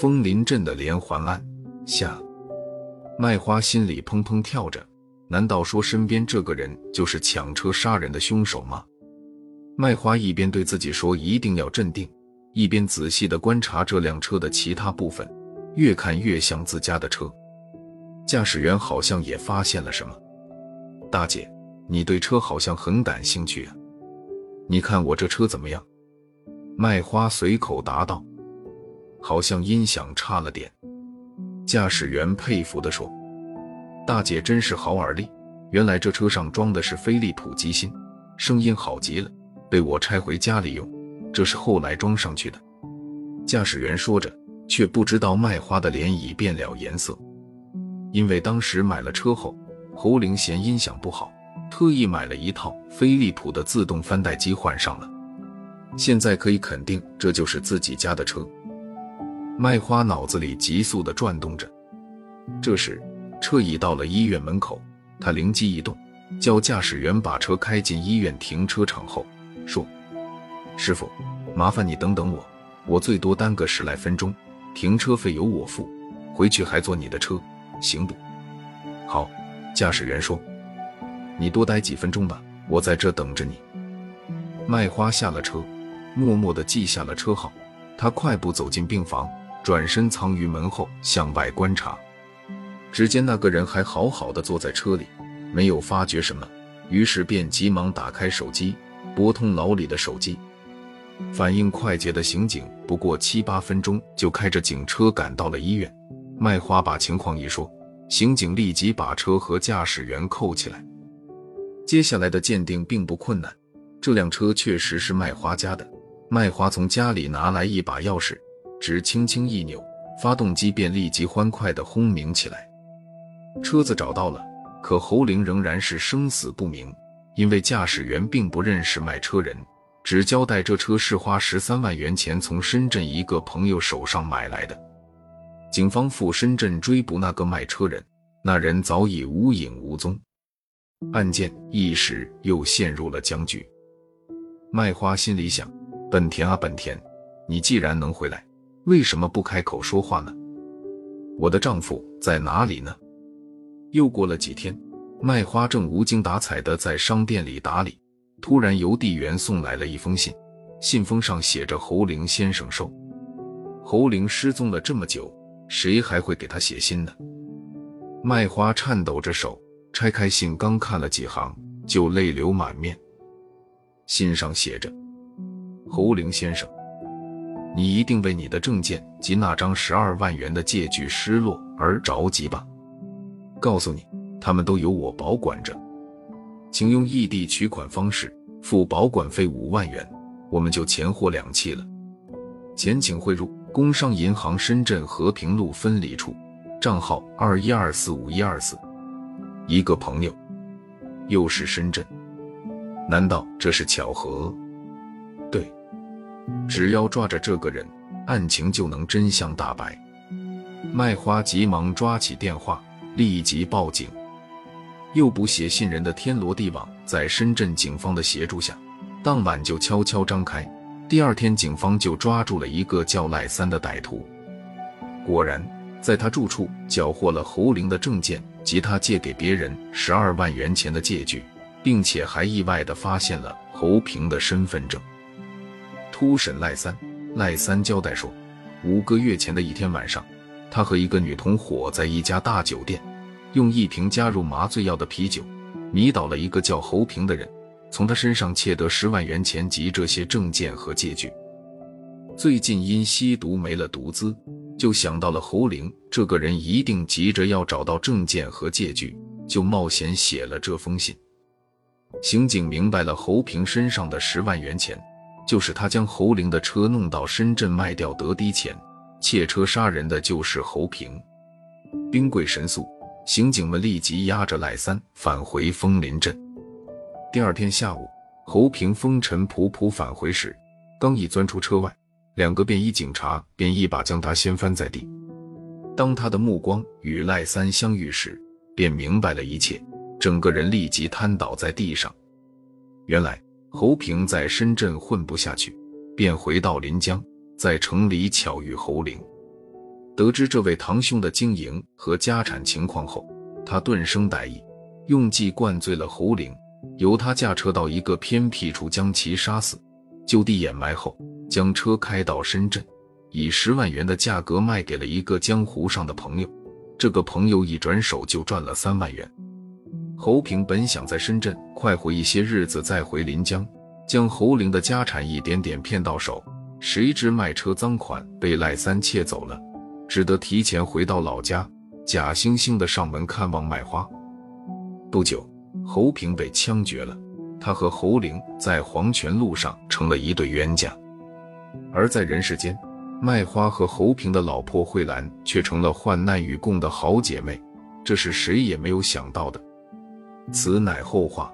枫林镇的连环案下，麦花心里砰砰跳着。难道说身边这个人就是抢车杀人的凶手吗？麦花一边对自己说一定要镇定，一边仔细的观察这辆车的其他部分，越看越像自家的车。驾驶员好像也发现了什么。大姐，你对车好像很感兴趣啊？你看我这车怎么样？麦花随口答道。好像音响差了点。驾驶员佩服地说。大姐真是好耳力，原来这车上装的是飞利浦机芯，声音好极了，被我拆回家里用，这是后来装上去的。驾驶员说着，却不知道麦花的脸已变了颜色，因为当时买了车后，侯玲嫌音响不好，特意买了一套飞利浦的自动翻带机换上了。现在可以肯定，这就是自己家的车。麦花脑子里急速的转动着，这时。车已到了医院门口，他灵机一动，叫驾驶员把车开进医院停车场后，说：“师傅，麻烦你等等我，我最多耽搁十来分钟，停车费由我付，回去还坐你的车，行不？”“好。”驾驶员说，“你多待几分钟吧，我在这等着你。”麦花下了车，默默地记下了车号，他快步走进病房，转身藏于门后，向外观察。只见那个人还好好的坐在车里，没有发觉什么，于是便急忙打开手机，拨通老李的手机。反应快捷的刑警不过七八分钟就开着警车赶到了医院。麦花把情况一说，刑警立即把车和驾驶员扣起来。接下来的鉴定并不困难，这辆车确实是麦花家的。麦花从家里拿来一把钥匙，只轻轻一扭，发动机便立即欢快地轰鸣起来。车子找到了，可侯玲仍然是生死不明，因为驾驶员并不认识卖车人，只交代这车是花十三万元钱从深圳一个朋友手上买来的。警方赴深圳追捕那个卖车人，那人早已无影无踪，案件一时又陷入了僵局。麦花心里想：本田啊，本田，你既然能回来，为什么不开口说话呢？我的丈夫在哪里呢？又过了几天，麦花正无精打采地在商店里打理，突然邮递员送来了一封信，信封上写着“侯玲先生收”。侯玲失踪了这么久，谁还会给他写信呢？麦花颤抖着手拆开信，刚看了几行，就泪流满面。信上写着：“侯玲先生，你一定为你的证件及那张十二万元的借据失落而着急吧？”告诉你，他们都由我保管着，请用异地取款方式付保管费五万元，我们就钱货两讫了。钱请汇入工商银行深圳和平路分理处，账号二一二四五一二四。一个朋友，又是深圳，难道这是巧合？只要抓着这个人，案情就能真相大白。麦花急忙抓起电话。立即报警，又不写信人的天罗地网，在深圳警方的协助下，当晚就悄悄张开。第二天，警方就抓住了一个叫赖三的歹徒。果然，在他住处缴获了侯玲的证件及他借给别人十二万元钱的借据，并且还意外地发现了侯平的身份证。突审赖三，赖三交代说，五个月前的一天晚上。他和一个女同伙在一家大酒店，用一瓶加入麻醉药的啤酒迷倒了一个叫侯平的人，从他身上窃得十万元钱及这些证件和借据。最近因吸毒没了毒资，就想到了侯玲这个人一定急着要找到证件和借据，就冒险写了这封信。刑警明白了，侯平身上的十万元钱，就是他将侯玲的车弄到深圳卖掉得的钱。窃车杀人的就是侯平。兵贵神速，刑警们立即押着赖三返回枫林镇。第二天下午，侯平风尘仆仆返回时，刚一钻出车外，两个便衣警察便一把将他掀翻在地。当他的目光与赖三相遇时，便明白了一切，整个人立即瘫倒在地上。原来侯平在深圳混不下去，便回到临江，在城里巧遇侯陵。得知这位堂兄的经营和家产情况后，他顿生歹意，用计灌醉了侯陵，由他驾车到一个偏僻处将其杀死，就地掩埋后，将车开到深圳，以十万元的价格卖给了一个江湖上的朋友。这个朋友一转手就赚了三万元。侯平本想在深圳快活一些日子，再回临江，将侯陵的家产一点点骗到手，谁知卖车赃款被赖三窃走了。只得提前回到老家，假惺惺的上门看望卖花。不久，侯平被枪决了，他和侯玲在黄泉路上成了一对冤家。而在人世间，卖花和侯平的老婆慧兰却成了患难与共的好姐妹，这是谁也没有想到的。此乃后话。